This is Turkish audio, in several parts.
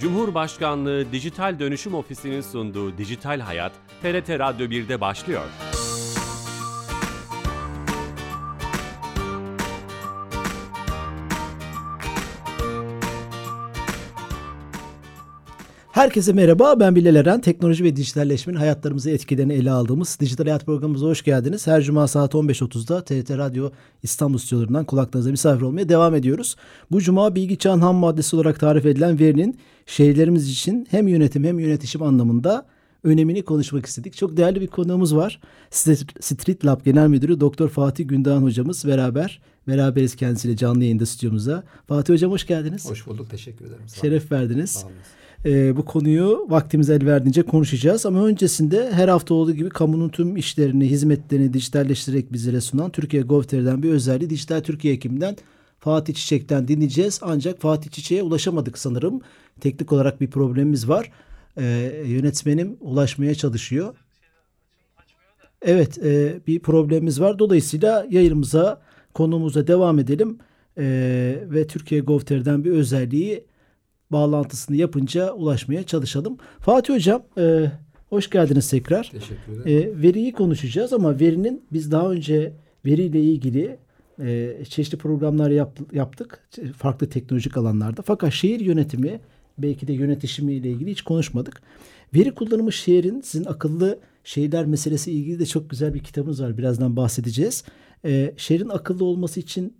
Cumhurbaşkanlığı Dijital Dönüşüm Ofisi'nin sunduğu Dijital Hayat, TRT Radyo 1'de başlıyor. Herkese merhaba, ben Bilal Eren. Teknoloji ve dijitalleşmenin hayatlarımızı etkilerini ele aldığımız Dijital Hayat programımıza hoş geldiniz. Her cuma saat 15.30'da TRT Radyo İstanbul stüdyolarından kulaklarınıza misafir olmaya devam ediyoruz. Bu cuma bilgi çağın ham maddesi olarak tarif edilen verinin şehirlerimiz için hem yönetim hem yönetişim anlamında önemini konuşmak istedik. Çok değerli bir konuğumuz var. Street Lab Genel Müdürü Doktor Fatih Gündoğan hocamız beraber beraberiz kendisiyle canlı yayında stüdyomuzda. Fatih hocam hoş geldiniz. Hoş bulduk. Teşekkür ederim. Sağ Şeref verdiniz. Sağ olun e, bu konuyu vaktimiz el verdiğince konuşacağız. Ama öncesinde her hafta olduğu gibi kamunun tüm işlerini, hizmetlerini dijitalleştirerek bizlere sunan Türkiye Gov.tr'den bir özelliği Dijital Türkiye ekibinden Fatih Çiçek'ten dinleyeceğiz. Ancak Fatih Çiçek'e ulaşamadık sanırım. Teknik olarak bir problemimiz var. E, yönetmenim ulaşmaya çalışıyor. Evet e, bir problemimiz var. Dolayısıyla yayınımıza konumuza devam edelim. E, ve Türkiye Gov.tr'den bir özelliği bağlantısını yapınca ulaşmaya çalışalım. Fatih Hocam e, hoş geldiniz tekrar. Teşekkür ederim. E, veriyi konuşacağız ama verinin biz daha önce veriyle ilgili e, çeşitli programlar yap, yaptık farklı teknolojik alanlarda. Fakat şehir yönetimi belki de yönetişimi ile ilgili hiç konuşmadık. Veri kullanımı şehrin sizin akıllı şehirler meselesi ilgili de çok güzel bir kitabınız var. Birazdan bahsedeceğiz. E, şehrin akıllı olması için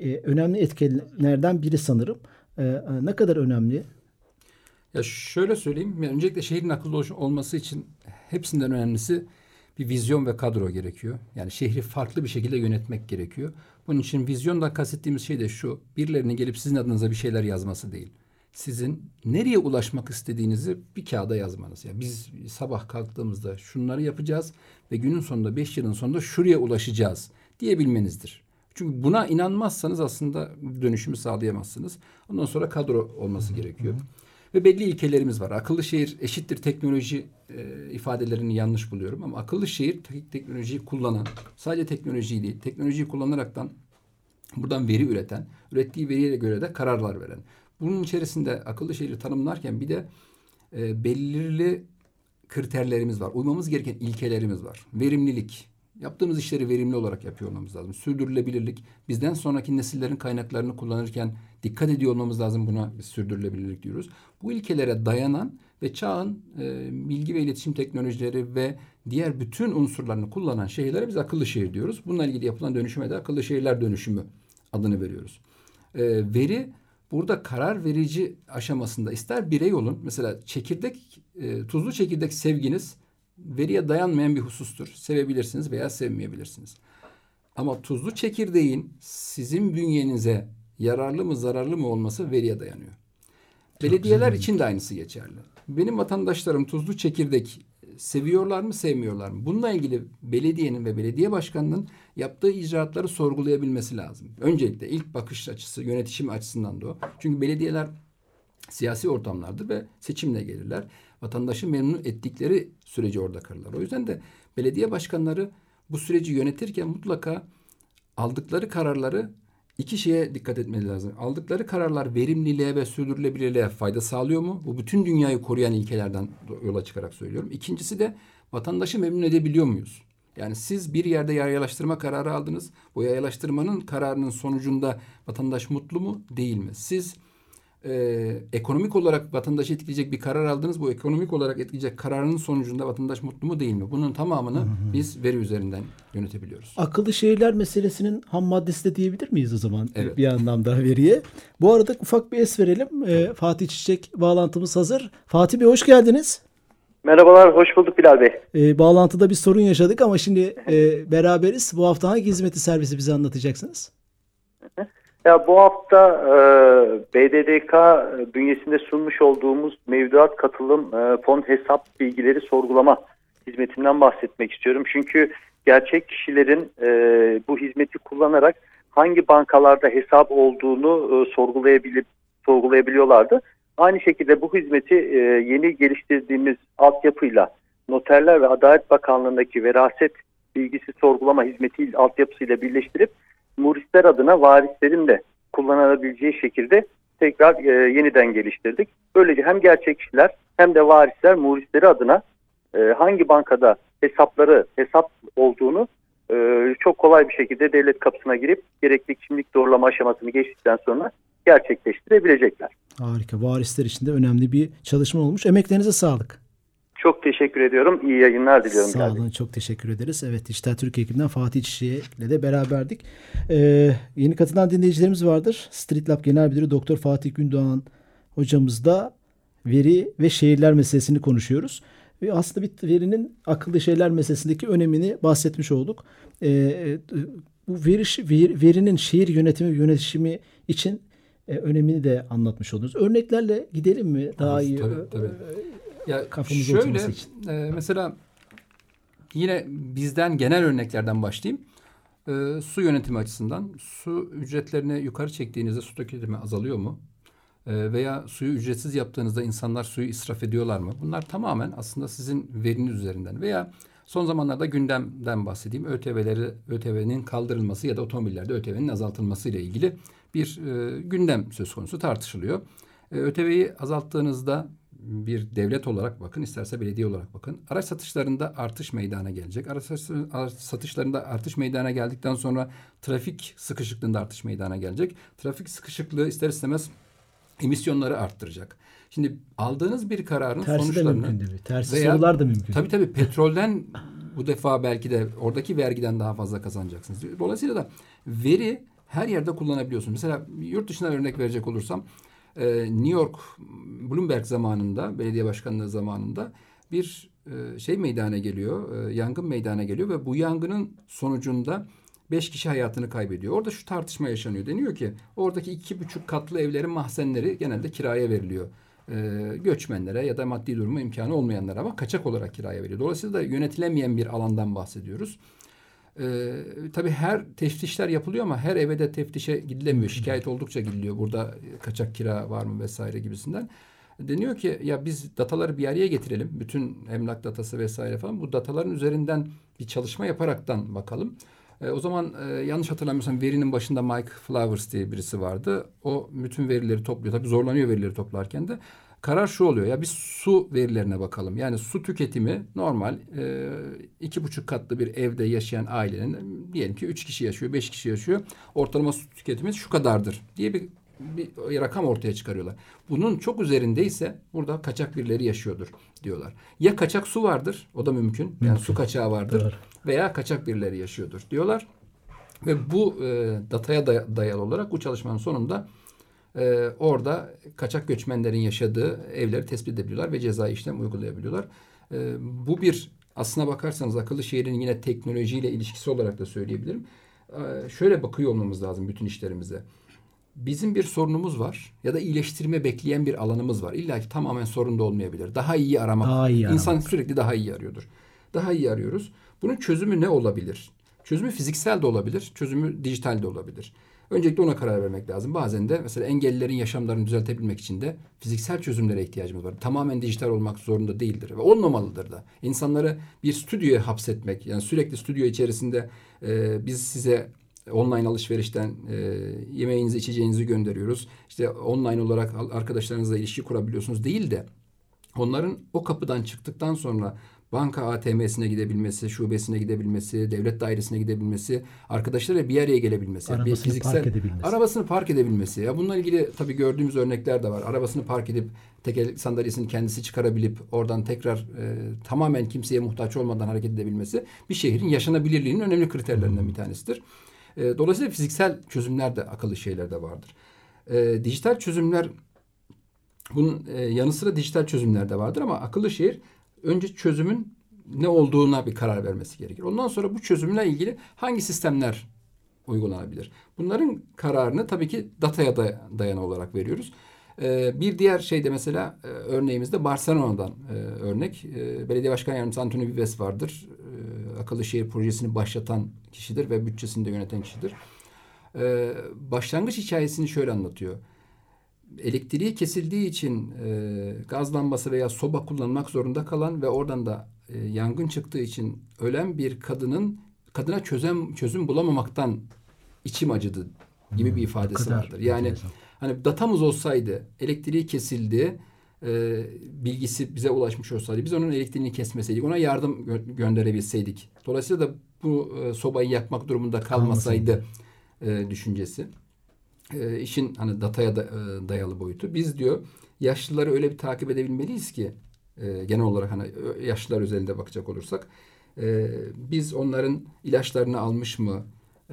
e, önemli etkenlerden biri sanırım. Ee, ne kadar önemli? Ya şöyle söyleyeyim. Öncelikle şehrin akıllı olması için hepsinden önemlisi bir vizyon ve kadro gerekiyor. Yani şehri farklı bir şekilde yönetmek gerekiyor. Bunun için vizyonda kastettiğimiz şey de şu. Birilerinin gelip sizin adınıza bir şeyler yazması değil. Sizin nereye ulaşmak istediğinizi bir kağıda yazmanız. Yani biz sabah kalktığımızda şunları yapacağız ve günün sonunda beş yılın sonunda şuraya ulaşacağız diyebilmenizdir. Çünkü buna inanmazsanız aslında dönüşümü sağlayamazsınız. Ondan sonra kadro olması gerekiyor. Hı hı. Ve belli ilkelerimiz var. Akıllı şehir eşittir teknoloji e, ifadelerini yanlış buluyorum ama akıllı şehir tek teknolojiyi kullanan, sadece teknolojiyi değil, teknolojiyi kullanaraktan buradan veri üreten, ürettiği veriye göre de kararlar veren. Bunun içerisinde akıllı şehri tanımlarken bir de e, belirli kriterlerimiz var. Uymamız gereken ilkelerimiz var. Verimlilik, Yaptığımız işleri verimli olarak yapıyor olmamız lazım. Sürdürülebilirlik. Bizden sonraki nesillerin kaynaklarını kullanırken dikkat ediyor olmamız lazım. Buna sürdürülebilirlik diyoruz. Bu ilkelere dayanan ve çağın e, bilgi ve iletişim teknolojileri ve diğer bütün unsurlarını kullanan şehirlere biz akıllı şehir diyoruz. Bununla ilgili yapılan dönüşüme de akıllı şehirler dönüşümü adını veriyoruz. E, veri burada karar verici aşamasında ister birey olun. Mesela çekirdek, e, tuzlu çekirdek sevginiz veriye dayanmayan bir husustur. Sevebilirsiniz veya sevmeyebilirsiniz. Ama tuzlu çekirdeğin sizin bünyenize yararlı mı zararlı mı olması veriye dayanıyor. Çok Belediyeler güzel. için de aynısı geçerli. Benim vatandaşlarım tuzlu çekirdek seviyorlar mı sevmiyorlar mı? Bununla ilgili belediyenin ve belediye başkanının yaptığı icraatları sorgulayabilmesi lazım. Öncelikle ilk bakış açısı yönetişim açısından da o. Çünkü belediyeler siyasi ortamlardır ve seçimle gelirler vatandaşı memnun ettikleri süreci orada kalırlar. O yüzden de belediye başkanları bu süreci yönetirken mutlaka aldıkları kararları iki şeye dikkat etmeleri lazım. Aldıkları kararlar verimliliğe ve sürdürülebilirliğe fayda sağlıyor mu? Bu bütün dünyayı koruyan ilkelerden yola çıkarak söylüyorum. İkincisi de vatandaşı memnun edebiliyor muyuz? Yani siz bir yerde yayalaştırma kararı aldınız. Bu yayalaştırmanın kararının sonucunda vatandaş mutlu mu değil mi? Siz e, ekonomik olarak vatandaşı etkileyecek bir karar aldınız. Bu ekonomik olarak etkileyecek kararın sonucunda vatandaş mutlu mu değil mi? Bunun tamamını hı hı. biz veri üzerinden yönetebiliyoruz. Akıllı şehirler meselesinin ham maddesi de diyebilir miyiz o zaman evet. bir anlamda veriye? Bu arada ufak bir es verelim. Ee, Fatih Çiçek bağlantımız hazır. Fatih Bey hoş geldiniz. Merhabalar, hoş bulduk Bilal Bey. Ee, bağlantıda bir sorun yaşadık ama şimdi e, beraberiz. Bu hafta hangi hizmeti servisi bize anlatacaksınız? Ya bu hafta e, BDDK bünyesinde sunmuş olduğumuz mevduat katılım e, fon hesap bilgileri sorgulama hizmetinden bahsetmek istiyorum. Çünkü gerçek kişilerin e, bu hizmeti kullanarak hangi bankalarda hesap olduğunu e, sorgulayabilip sorgulayabiliyorlardı. Aynı şekilde bu hizmeti e, yeni geliştirdiğimiz altyapıyla Noterler ve Adalet Bakanlığı'ndaki veraset bilgisi sorgulama hizmeti altyapısıyla birleştirip murisler adına varislerin de kullanabileceği şekilde tekrar e, yeniden geliştirdik. Böylece hem gerçekçiler hem de varisler murisleri adına e, hangi bankada hesapları hesap olduğunu e, çok kolay bir şekilde devlet kapısına girip gerekli kimlik doğrulama aşamasını geçtikten sonra gerçekleştirebilecekler. Harika. Varisler için de önemli bir çalışma olmuş. Emeklerinize sağlık. Çok teşekkür ediyorum. İyi yayınlar diliyorum. Sağ olun. Çok teşekkür ederiz. Evet Dijital Türkiye ekibinden Fatih Çiçek'le de beraberdik. Ee, yeni katılan dinleyicilerimiz vardır. Street Lab Genel Müdürü Doktor Fatih Gündoğan hocamızda veri ve şehirler meselesini konuşuyoruz. Ve aslında bir verinin akıllı şeyler meselesindeki önemini bahsetmiş olduk. Ee, bu veri, ver, verinin şehir yönetimi yönetişimi için e, önemini de anlatmış oldunuz. Örneklerle gidelim mi? Daha tabii, iyi tabii, tabii. Ya şöyle için. E, mesela yine bizden genel örneklerden başlayayım. E, su yönetimi açısından su ücretlerini yukarı çektiğinizde su tüketimi azalıyor mu? E, veya suyu ücretsiz yaptığınızda insanlar suyu israf ediyorlar mı? Bunlar tamamen aslında sizin veriniz üzerinden veya son zamanlarda gündemden bahsedeyim. ÖTV'leri ÖTV'nin kaldırılması ya da otomobillerde ÖTV'nin azaltılması ile ilgili bir e, gündem söz konusu tartışılıyor. E, ÖTV'yi azalttığınızda bir devlet olarak bakın, isterse belediye olarak bakın. Araç satışlarında artış meydana gelecek. Araç satışlarında artış meydana geldikten sonra trafik sıkışıklığında artış meydana gelecek. Trafik sıkışıklığı ister istemez emisyonları arttıracak. Şimdi aldığınız bir kararın Tersi sonuçlarını... de mümkün Tersi veya, sorular da mümkün. Tabii tabii petrolden bu defa belki de oradaki vergiden daha fazla kazanacaksınız. Dolayısıyla da veri her yerde kullanabiliyorsunuz. Mesela yurt dışına örnek verecek olursam e, New York Bloomberg zamanında belediye başkanlığı zamanında bir e, şey meydana geliyor. E, yangın meydana geliyor ve bu yangının sonucunda beş kişi hayatını kaybediyor. Orada şu tartışma yaşanıyor. Deniyor ki oradaki iki buçuk katlı evlerin mahzenleri genelde kiraya veriliyor. göçmenlere ya da maddi durumu imkanı olmayanlara ama kaçak olarak kiraya veriyor. Dolayısıyla da yönetilemeyen bir alandan bahsediyoruz. Ee, tabii her teftişler yapılıyor ama her eve de teftişe gidilemiyor. Şikayet oldukça gidiliyor. Burada kaçak kira var mı vesaire gibisinden. Deniyor ki ya biz dataları bir araya getirelim. Bütün emlak datası vesaire falan. Bu dataların üzerinden bir çalışma yaparaktan bakalım. E, o zaman e, yanlış hatırlamıyorsam verinin başında Mike Flowers diye birisi vardı. O bütün verileri topluyor. Tabii zorlanıyor verileri toplarken de. Karar şu oluyor ya biz su verilerine bakalım. Yani su tüketimi normal e, iki buçuk katlı bir evde yaşayan ailenin diyelim ki üç kişi yaşıyor, beş kişi yaşıyor. Ortalama su tüketimi şu kadardır diye bir, bir rakam ortaya çıkarıyorlar. Bunun çok üzerindeyse burada kaçak birileri yaşıyordur diyorlar. Ya kaçak su vardır o da mümkün. mümkün. Yani su kaçağı vardır. Doğru. Veya kaçak birileri yaşıyordur diyorlar. Ve bu e, dataya dayalı olarak bu çalışmanın sonunda e, orada kaçak göçmenlerin yaşadığı evleri tespit edebiliyorlar ve ceza işlem uygulayabiliyorlar. E, bu bir aslına bakarsanız akıllı şehrin yine teknolojiyle ilişkisi olarak da söyleyebilirim. E, şöyle bakıyor olmamız lazım bütün işlerimize. Bizim bir sorunumuz var ya da iyileştirme bekleyen bir alanımız var. İlla ki tamamen sorun da olmayabilir. Daha iyi aramak. Daha iyi İnsan aramak. sürekli daha iyi arıyordur. Daha iyi arıyoruz. Bunun çözümü ne olabilir? Çözümü fiziksel de olabilir, çözümü dijital de olabilir. Öncelikle ona karar vermek lazım. Bazen de mesela engellilerin yaşamlarını düzeltebilmek için de fiziksel çözümlere ihtiyacımız var. Tamamen dijital olmak zorunda değildir ve olmamalıdır da. İnsanları bir stüdyoya hapsetmek yani sürekli stüdyo içerisinde e, biz size online alışverişten e, yemeğinizi içeceğinizi gönderiyoruz. İşte online olarak arkadaşlarınızla ilişki kurabiliyorsunuz değil de onların o kapıdan çıktıktan sonra banka ATM'sine gidebilmesi, şubesine gidebilmesi, devlet dairesine gidebilmesi, arkadaşlarıyla bir araya gelebilmesi, arabasını bir fiziksel park edebilmesi. arabasını park edebilmesi. Ya bununla ilgili tabii gördüğümüz örnekler de var. Arabasını park edip teker sandalyesini kendisi çıkarabilip oradan tekrar e, tamamen kimseye muhtaç olmadan hareket edebilmesi bir şehrin yaşanabilirliğinin önemli kriterlerinden hmm. bir tanesidir. E, dolayısıyla fiziksel çözümler de akıllı şeyler de vardır. E, dijital çözümler bunun e, yanı sıra dijital çözümler de vardır ama akıllı şehir önce çözümün ne olduğuna bir karar vermesi gerekir. Ondan sonra bu çözümle ilgili hangi sistemler uygulanabilir? Bunların kararını tabii ki dataya dayan olarak veriyoruz. Ee, bir diğer şey de mesela e, örneğimizde Barcelona'dan e, örnek. E, Belediye Başkan Yardımcısı Antonio Vives vardır. Akıllı şehir projesini başlatan kişidir ve bütçesini de yöneten kişidir. Başlangıç hikayesini şöyle anlatıyor elektriği kesildiği için e, gaz lambası veya soba kullanmak zorunda kalan ve oradan da e, yangın çıktığı için ölen bir kadının kadına çözüm çözüm bulamamaktan içim acıdı gibi bir ifadesi kadar vardır. Yani enteresan. hani datamız olsaydı, elektriği kesildi, e, bilgisi bize ulaşmış olsaydı, biz onun elektriğini kesmeseydik, ona yardım gö- gönderebilseydik. Dolayısıyla da bu e, sobayı yakmak durumunda kalmasaydı e, düşüncesi. E, işin hani dataya da, e, dayalı boyutu. Biz diyor yaşlıları öyle bir takip edebilmeliyiz ki e, genel olarak hani yaşlılar özelinde bakacak olursak e, biz onların ilaçlarını almış mı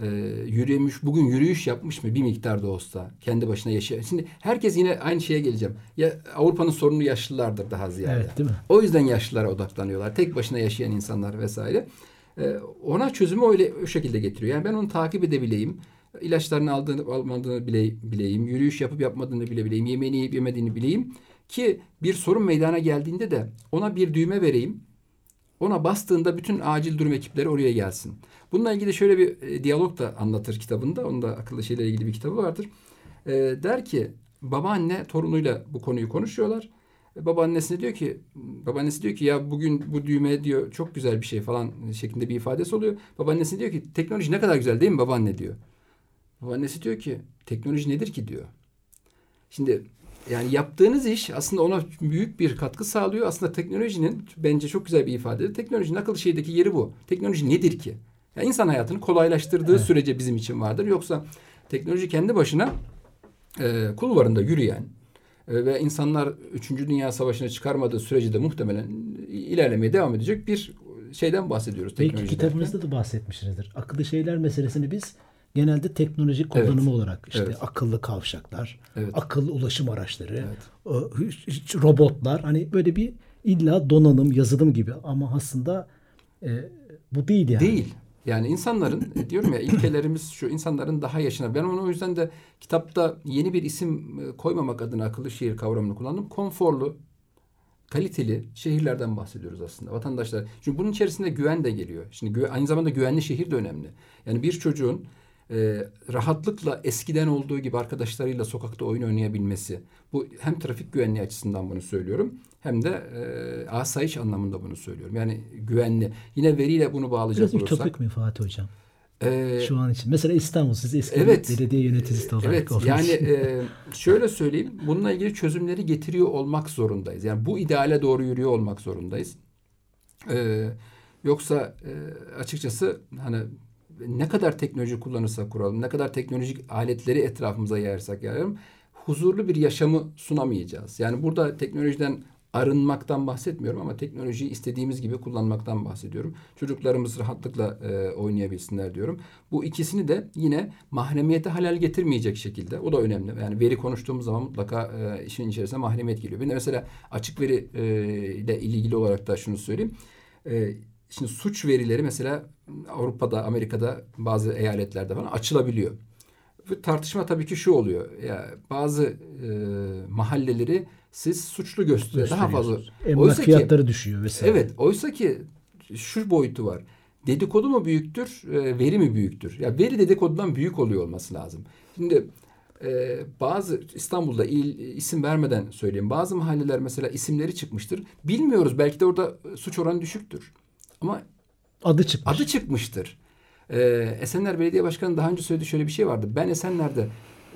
e, yürümüş bugün yürüyüş yapmış mı bir miktar da olsa kendi başına yaşıyor. Şimdi herkes yine aynı şeye geleceğim. Ya Avrupa'nın sorunu yaşlılardır daha ziyade. Evet değil mi? O yüzden yaşlılara odaklanıyorlar. Tek başına yaşayan insanlar vesaire. Ee, ona çözümü öyle o şekilde getiriyor. Yani ben onu takip edebileyim. İlaçlarını aldığını almadığını bile, bileyim. Yürüyüş yapıp yapmadığını bile bileyim. Yemeğini yiyip yemediğini bileyim. Ki bir sorun meydana geldiğinde de ona bir düğme vereyim. Ona bastığında bütün acil durum ekipleri oraya gelsin. Bununla ilgili şöyle bir e, diyalog da anlatır kitabında. Onun da akıllı şeylerle ilgili bir kitabı vardır. E, der ki babaanne torunuyla bu konuyu konuşuyorlar. E, Babaannesine diyor ki babaannesi diyor ki ya bugün bu düğme diyor çok güzel bir şey falan şeklinde bir ifadesi oluyor. Babaannesi diyor ki teknoloji ne kadar güzel değil mi babaanne diyor. Babaannesi diyor ki teknoloji nedir ki diyor. Şimdi yani yaptığınız iş aslında ona büyük bir katkı sağlıyor. Aslında teknolojinin bence çok güzel bir ifade. Teknolojinin akıllı şeydeki yeri bu. Teknoloji nedir ki? Yani insan hayatını kolaylaştırdığı sürece bizim için vardır. Yoksa teknoloji kendi başına e, kulvarında yürüyen e, ve insanlar 3. Dünya Savaşı'na çıkarmadığı sürece de muhtemelen ilerlemeye devam edecek bir şeyden bahsediyoruz. Belki teknoloji kitabınızda da bahsetmişsinizdir. Akıllı şeyler meselesini biz genelde teknoloji kullanımı Evet. olarak işte Evet. akıllı kavşaklar, Evet. akıllı ulaşım araçları, Evet. hiç robotlar hani böyle bir illa donanım, yazılım gibi ama aslında e, bu değil yani. Değil. Yani insanların e, diyorum ya ilkelerimiz şu insanların daha yaşına. Ben onu o yüzden de kitapta yeni bir isim e, koymamak adına akıllı şehir kavramını kullandım. Konforlu, kaliteli şehirlerden bahsediyoruz aslında. Vatandaşlar. Çünkü bunun içerisinde güven de geliyor. Şimdi aynı zamanda güvenli şehir de önemli. Yani bir çocuğun e, rahatlıkla eskiden olduğu gibi arkadaşlarıyla sokakta oyun oynayabilmesi. Bu hem trafik güvenliği açısından bunu söylüyorum hem de e, asayiş anlamında bunu söylüyorum. Yani güvenli. Yine veriyle bunu bağlayacak Biraz olursak. ütopik mi Fatih Hocam? e, Şu an için. Mesela İstanbul siz eski Evet. belediye yöneticisi olarak. Evet olduğunuz yani e, şöyle söyleyeyim bununla ilgili çözümleri getiriyor olmak zorundayız. Yani bu ideale doğru yürüyor olmak zorundayız. E, yoksa e, açıkçası hani ne kadar teknoloji kullanırsak kuralım, ne kadar teknolojik aletleri etrafımıza yayarsak yayalım huzurlu bir yaşamı sunamayacağız. Yani burada teknolojiden arınmaktan bahsetmiyorum ama teknolojiyi istediğimiz gibi kullanmaktan bahsediyorum. Çocuklarımız rahatlıkla e, oynayabilsinler diyorum. Bu ikisini de yine mahremiyete halel getirmeyecek şekilde. O da önemli. Yani veri konuştuğumuz zaman mutlaka e, işin içerisine mahremiyet geliyor. Ben de mesela açık veri e, ile ilgili olarak da şunu söyleyeyim. E, şimdi suç verileri mesela Avrupa'da, Amerika'da bazı eyaletlerde falan açılabiliyor. Bu tartışma tabii ki şu oluyor. Ya bazı e, mahalleleri siz suçlu gösteriyor. Daha fazla. Emlak Oysa ki- fiyatları düşüyor vesaire. Evet. Oysa ki şu boyutu var. Dedikodu mu büyüktür, e, veri mi büyüktür? Ya veri dedikodudan büyük oluyor olması lazım. Şimdi e, bazı İstanbul'da il, isim vermeden söyleyeyim. Bazı mahalleler mesela isimleri çıkmıştır. Bilmiyoruz. Belki de orada suç oranı düşüktür. Ama Adı çıkmış. adı çıkmıştır. Ee, Esenler Belediye Başkanı daha önce söylediği şöyle bir şey vardı. Ben Esenler'de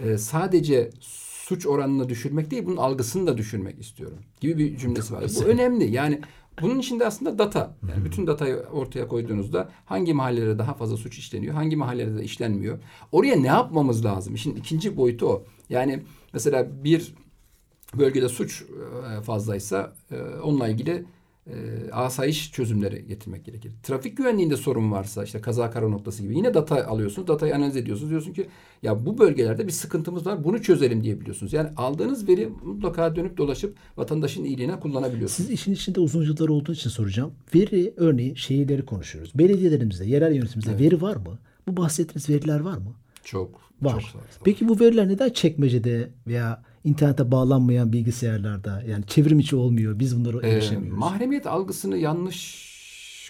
e, sadece suç oranını düşürmek değil, bunun algısını da düşürmek istiyorum gibi bir cümlesi var. Bu önemli. Yani bunun içinde aslında data. Yani bütün datayı ortaya koyduğunuzda hangi mahallelerde daha fazla suç işleniyor, hangi mahallelerde işlenmiyor. Oraya ne yapmamız lazım? İşin ikinci boyutu o. Yani mesela bir bölgede suç e, fazlaysa e, onunla ilgili e, asayiş çözümleri getirmek gerekir. Trafik güvenliğinde sorun varsa işte kaza kara noktası gibi yine data alıyorsunuz. Datayı analiz ediyorsunuz. Diyorsun ki ya bu bölgelerde bir sıkıntımız var. Bunu çözelim diyebiliyorsunuz. Yani aldığınız veri mutlaka dönüp dolaşıp vatandaşın iyiliğine kullanabiliyorsunuz. Siz işin içinde uzun yıllar olduğu için soracağım. Veri örneğin şehirleri konuşuyoruz. Belediyelerimizde, yerel yönetimimizde veri var mı? Bu bahsettiğiniz veriler var mı? Çok Var. Çok fazla. Peki bu veriler neden çekmecede veya internete bağlanmayan bilgisayarlarda yani çevrim içi olmuyor. Biz bunlara Ee, erişemiyoruz. mahremiyet algısını yanlış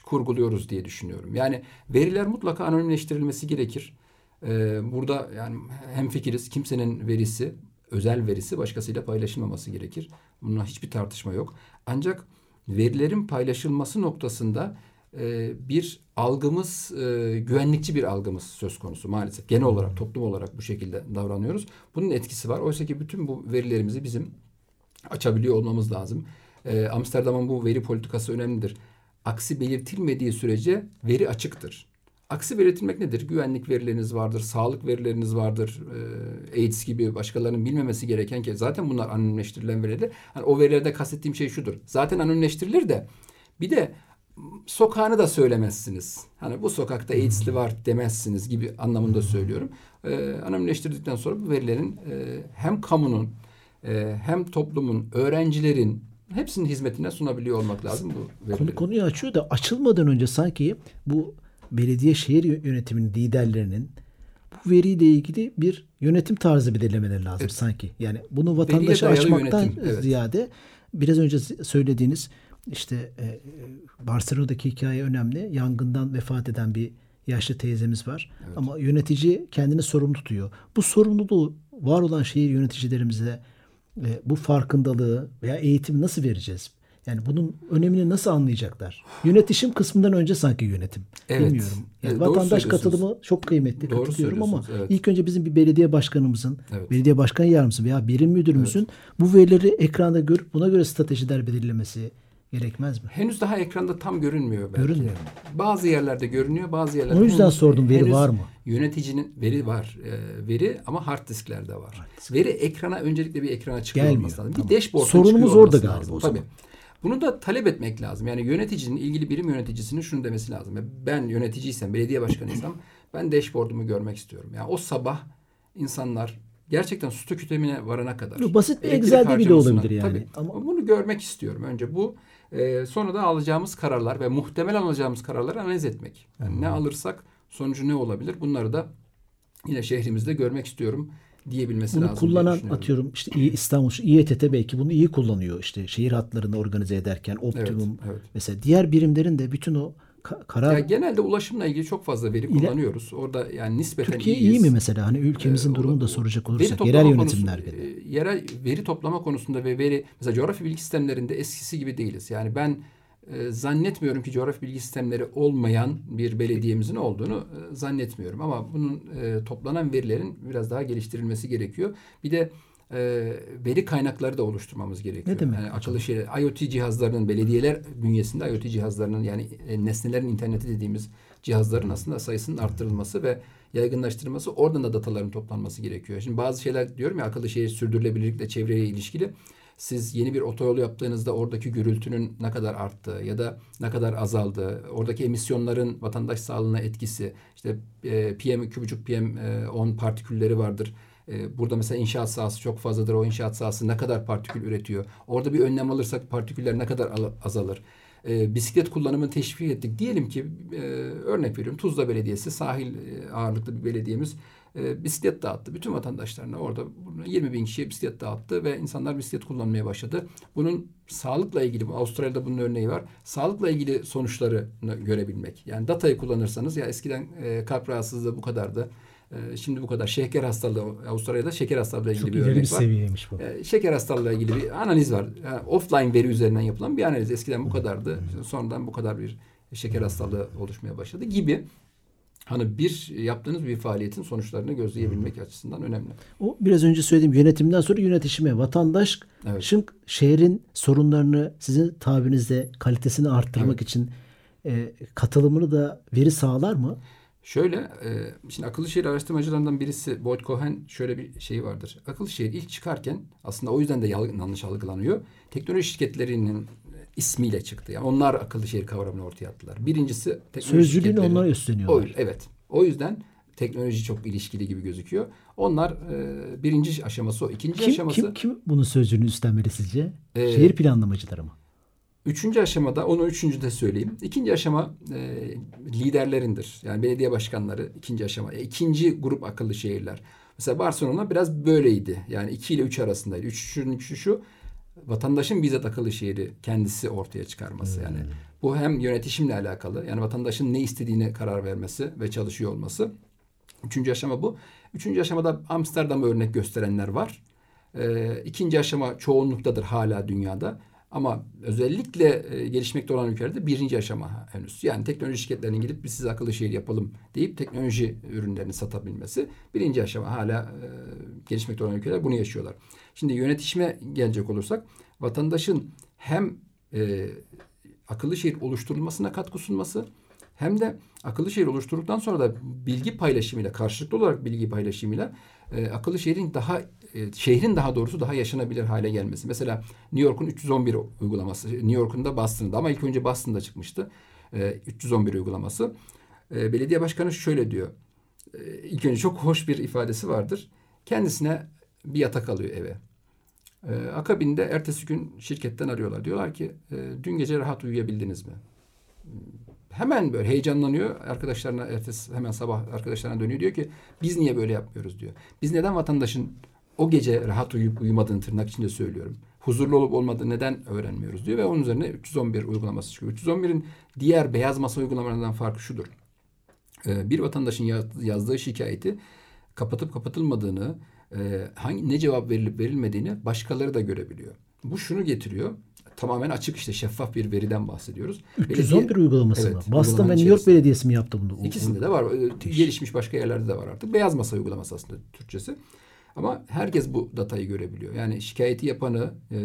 kurguluyoruz diye düşünüyorum. Yani veriler mutlaka anonimleştirilmesi gerekir. Ee, burada yani hem fikiriz kimsenin verisi, özel verisi başkasıyla paylaşılmaması gerekir. Bununla hiçbir tartışma yok. Ancak verilerin paylaşılması noktasında bir algımız, e, güvenlikçi bir algımız söz konusu maalesef. Genel olarak, toplum olarak bu şekilde davranıyoruz. Bunun etkisi var. Oysa ki bütün bu verilerimizi bizim açabiliyor olmamız lazım. E, Amsterdam'ın bu veri politikası önemlidir. Aksi belirtilmediği sürece veri açıktır. Aksi belirtilmek nedir? Güvenlik verileriniz vardır, sağlık verileriniz vardır, e, AIDS gibi başkalarının bilmemesi gereken ki zaten bunlar anonimleştirilen veriler. Hani o verilerde kastettiğim şey şudur. Zaten anonimleştirilir de bir de sokağını da söylemezsiniz. Hani bu sokakta AIDS'li var demezsiniz gibi anlamında söylüyorum. E, anonimleştirdikten sonra bu verilerin e, hem kamunun e, hem toplumun, öğrencilerin hepsinin hizmetine sunabiliyor olmak lazım bu verileri. Konu, konuyu açıyor da açılmadan önce sanki bu belediye şehir yönetiminin liderlerinin bu veriyle ilgili bir yönetim tarzı belirlemeleri lazım evet. sanki. Yani bunu vatandaşa açmaktan yönetim, evet. ziyade biraz önce söylediğiniz işte e, Barcelona'daki hikaye önemli. Yangından vefat eden bir yaşlı teyzemiz var. Evet. Ama yönetici kendini sorumlu tutuyor. Bu sorumluluğu var olan şehir yöneticilerimize e, bu farkındalığı veya eğitimi nasıl vereceğiz? Yani bunun önemini nasıl anlayacaklar? Yönetişim kısmından önce sanki yönetim. Evet. Bilmiyorum. Yani evet, vatandaş katılımı çok kıymetli. Doğru katılıyorum ama evet. ilk önce bizim bir belediye başkanımızın, evet. belediye başkan yardımcısı veya birim müdürümüzün evet. bu verileri ekranda görüp buna göre stratejiler belirlemesi gerekmez mi? Henüz daha ekranda tam görünmüyor belki. Görünmüyor. Bazı yerlerde görünüyor, bazı yerlerde. O yüzden henüz, sordum veri var mı? Yöneticinin veri var. E, veri ama hard disklerde var. Hard disk. Veri ekrana öncelikle bir ekrana çıkıyor olması lazım. Tamam. Bir dashboard Sorunumuz orada galiba lazım. o zaman. Tabii. Bunu da talep etmek lazım. Yani yöneticinin, ilgili birim yöneticisinin şunu demesi lazım. Ben yöneticiysem, belediye başkanıysam ben dashboard'umu görmek istiyorum. Yani o sabah insanlar gerçekten su tüketimine varana kadar. Basit bir Excel'de bile olabilir yani. Tabii, Ama bunu görmek istiyorum. Önce bu e, sonra da alacağımız kararlar ve muhtemel alacağımız kararları analiz etmek. Yani hmm. ne alırsak sonucu ne olabilir? Bunları da yine şehrimizde görmek istiyorum diyebilmesi bunu lazım. Bunu kullanan atıyorum işte İstanbul İETT belki bunu iyi kullanıyor işte şehir hatlarını organize ederken Optimum evet, evet. mesela diğer birimlerin de bütün o karar ya genelde ulaşımla ilgili çok fazla veri kullanıyoruz. Orada yani nispeten Türkiye iyiyiz. iyi mi mesela hani ülkemizin ee, durumunu da soracak olursak yerel yönetimler konusu, e, yerel veri toplama konusunda ve veri mesela coğrafi bilgi sistemlerinde eskisi gibi değiliz. Yani ben e, zannetmiyorum ki coğrafi bilgi sistemleri olmayan bir belediyemizin olduğunu e, zannetmiyorum. Ama bunun e, toplanan verilerin biraz daha geliştirilmesi gerekiyor. Bir de e, veri kaynakları da oluşturmamız gerekiyor. Ne demek? Yani akıllı şey, IoT cihazlarının belediyeler bünyesinde IoT cihazlarının yani e, nesnelerin interneti dediğimiz cihazların aslında sayısının arttırılması ve yaygınlaştırılması oradan da dataların toplanması gerekiyor. Şimdi bazı şeyler diyorum ya akıllı şehir sürdürülebilirlikle çevreye ilişkili siz yeni bir otoyol yaptığınızda oradaki gürültünün ne kadar arttığı ya da ne kadar azaldığı, oradaki emisyonların vatandaş sağlığına etkisi, işte e, PM 2,5 PM e, 10 partikülleri vardır. E, burada mesela inşaat sahası çok fazladır. O inşaat sahası ne kadar partikül üretiyor? Orada bir önlem alırsak partiküller ne kadar azalır? E, bisiklet kullanımını teşvik ettik. Diyelim ki e, örnek veriyorum Tuzla Belediyesi sahil e, ağırlıklı bir belediyemiz e, bisiklet dağıttı. Bütün vatandaşlarına orada 20 bin kişiye bisiklet dağıttı ve insanlar bisiklet kullanmaya başladı. Bunun sağlıkla ilgili, Avustralya'da bunun örneği var. Sağlıkla ilgili sonuçlarını görebilmek. Yani datayı kullanırsanız ya eskiden e, kalp rahatsızlığı bu kadardı. E, şimdi bu kadar. Şeker hastalığı, Avustralya'da şeker hastalığı ilgili Çok bir örnek bir var. seviyeymiş bu. E, şeker hastalığı ilgili bir analiz var. Yani offline veri üzerinden yapılan bir analiz. Eskiden bu kadardı. Sonradan bu kadar bir şeker hastalığı oluşmaya başladı gibi hani bir yaptığınız bir faaliyetin sonuçlarını gözleyebilmek hmm. açısından önemli. O biraz önce söylediğim yönetimden sonra yönetişime vatandaş evet. şın, şehrin sorunlarını sizin tabirinizde kalitesini arttırmak evet. için e, katılımını da veri sağlar mı? Şöyle, e, şimdi akıllı şehir araştırmacılarından birisi Boyd Cohen şöyle bir şey vardır. Akıllı şehir ilk çıkarken aslında o yüzden de yanlış algılanıyor. Teknoloji şirketlerinin ismiyle çıktı. Yani onlar akıllı şehir kavramını ortaya attılar. Birincisi sözcülüğünü onlar üstleniyorlar. O, evet. O yüzden teknoloji çok ilişkili gibi gözüküyor. Onlar e, birinci aşaması o. İkinci kim, aşaması... Kim, kim bunun sözcülüğünü üstlenmeli sizce? Ee, şehir planlamacıları mı? Üçüncü aşamada, onu üçüncü de söyleyeyim. İkinci aşama e, liderlerindir. Yani belediye başkanları ikinci aşama. E, ikinci grup akıllı şehirler. Mesela Barcelona biraz böyleydi. Yani iki ile üç arasındaydı. Üçüncü şu vatandaşın bizzat akıllı şehri kendisi ortaya çıkarması. Hmm. Yani bu hem yönetişimle alakalı. Yani vatandaşın ne istediğine karar vermesi ve çalışıyor olması. Üçüncü aşama bu. Üçüncü aşamada Amsterdam'ı örnek gösterenler var. Ee, ikinci aşama çoğunluktadır hala dünyada. Ama özellikle e, gelişmekte olan ülkelerde birinci aşama henüz. Yani teknoloji şirketlerinin gidip biz size akıllı şehir yapalım deyip teknoloji ürünlerini satabilmesi birinci aşama. Hala e, gelişmekte olan ülkeler bunu yaşıyorlar. Şimdi yönetişime gelecek olursak vatandaşın hem e, akıllı şehir oluşturulmasına katkı sunması hem de akıllı şehir oluşturduktan sonra da bilgi paylaşımıyla karşılıklı olarak bilgi paylaşımıyla e, akıllı şehrin daha e, şehrin daha doğrusu daha yaşanabilir hale gelmesi. Mesela New York'un 311 uygulaması, New York'un da Boston'da ama ilk önce Boston'da çıkmıştı. E, 311 uygulaması. E, belediye başkanı şöyle diyor. E, ilk önce çok hoş bir ifadesi vardır. Kendisine bir yatak alıyor eve. E, akabinde ertesi gün şirketten arıyorlar. Diyorlar ki e, dün gece rahat uyuyabildiniz mi? Hemen böyle heyecanlanıyor. Arkadaşlarına ertesi hemen sabah arkadaşlarına dönüyor diyor ki biz niye böyle yapmıyoruz diyor. Biz neden vatandaşın o gece rahat uyuyup uyumadığını tırnak içinde söylüyorum. Huzurlu olup olmadığını neden öğrenmiyoruz diyor ve onun üzerine 311 uygulaması çıkıyor. 311'in diğer beyaz masa uygulamalarından farkı şudur. Ee, bir vatandaşın yazdığı şikayeti kapatıp kapatılmadığını, e, hangi ne cevap verilip verilmediğini başkaları da görebiliyor. Bu şunu getiriyor. Tamamen açık işte şeffaf bir veriden bahsediyoruz. 311 Belediye, uygulaması evet, mı? Boston ve New York Belediyesi mi yaptı bunu? İkisinde de var. Müthiş. Gelişmiş başka yerlerde de var artık. Beyaz masa uygulaması aslında Türkçesi. Ama herkes bu datayı görebiliyor. Yani şikayeti yapanı, e,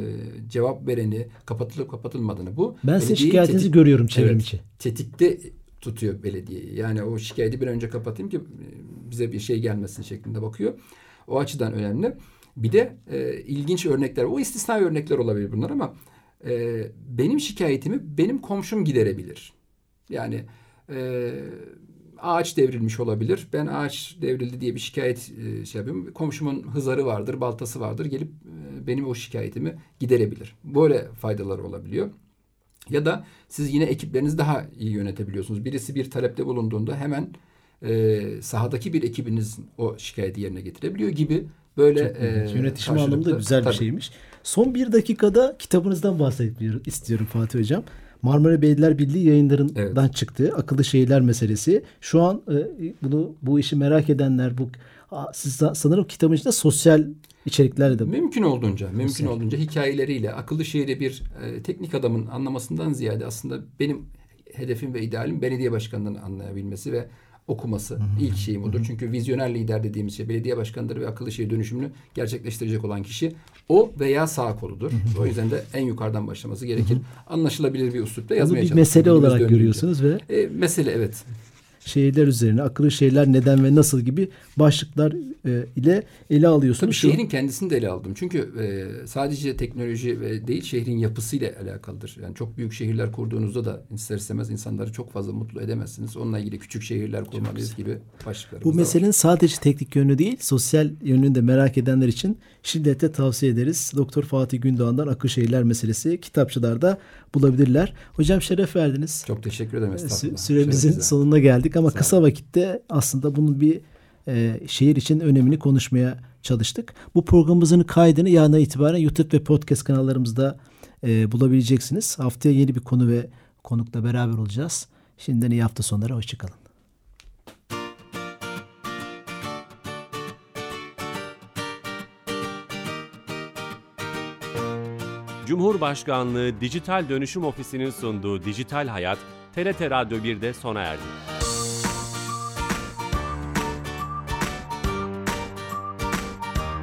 cevap vereni, kapatılıp kapatılmadığını bu. Ben sizin şikayetinizi tetik, görüyorum çevrim evet, içi. Tetikte tutuyor belediyeyi. Yani o şikayeti bir önce kapatayım ki e, bize bir şey gelmesin şeklinde bakıyor. O açıdan önemli. Bir de e, ilginç örnekler, o istisna örnekler olabilir bunlar ama e, benim şikayetimi benim komşum giderebilir. Yani e, ağaç devrilmiş olabilir. Ben ağaç devrildi diye bir şikayet e, şey yapıyorum. Komşumun hızarı vardır, baltası vardır. Gelip e, benim o şikayetimi giderebilir. Böyle faydalar olabiliyor. Ya da siz yine ekiplerinizi daha iyi yönetebiliyorsunuz. Birisi bir talepte bulunduğunda hemen e, sahadaki bir ekibiniz o şikayeti yerine getirebiliyor gibi böyle e, yönetişim anlamında güzel tabii. bir şeymiş. Son bir dakikada kitabınızdan bahsetmek istiyorum Fatih Hocam. Marmara Belediyeler Birliği yayınlarından evet. çıktı. Akıllı şehirler meselesi. Şu an e, bunu bu işi merak edenler bu siz sanırım kitabın içinde sosyal içeriklerle de mümkün olduğunca mümkün sosyal. olduğunca hikayeleriyle akıllı şehri bir e, teknik adamın anlamasından ziyade aslında benim hedefim ve idealim belediye başkanının anlayabilmesi ve okuması. İlk şeyim odur. Çünkü vizyoner lider dediğimiz şey belediye başkanıdır ve akıllı şehir dönüşümünü gerçekleştirecek olan kişi o veya sağ koludur. O yüzden de en yukarıdan başlaması gerekir. Anlaşılabilir bir üslupta yazmaya çalışıyoruz. bir mesele olarak görüyorsunuz ve e, mesele evet şehirler üzerine akıllı şehirler neden ve nasıl gibi başlıklar e, ile ele alıyorsunuz. Tabii şehrin kendisini de ele aldım. Çünkü e, sadece teknoloji ve değil şehrin yapısıyla alakalıdır. Yani çok büyük şehirler kurduğunuzda da ister istemez insanları çok fazla mutlu edemezsiniz. Onunla ilgili küçük şehirler kurmalıyız gibi başlıklarımız Bu meselenin var. sadece teknik yönü değil, sosyal yönünü de merak edenler için şiddetle tavsiye ederiz. Doktor Fatih Gündoğan'dan Akıl Şehirler meselesi kitapçılarda bulabilirler. Hocam şeref verdiniz. Çok teşekkür ederim. Sü- süremizin sonuna geldik ama kısa vakitte aslında bunun bir e, şehir için önemini konuşmaya çalıştık. Bu programımızın kaydını yarına itibaren YouTube ve podcast kanallarımızda e, bulabileceksiniz. Haftaya yeni bir konu ve konukla beraber olacağız. Şimdiden iyi hafta sonları. Hoşçakalın. Cumhurbaşkanlığı Dijital Dönüşüm Ofisi'nin sunduğu Dijital Hayat, TRT Radyo 1'de sona erdi.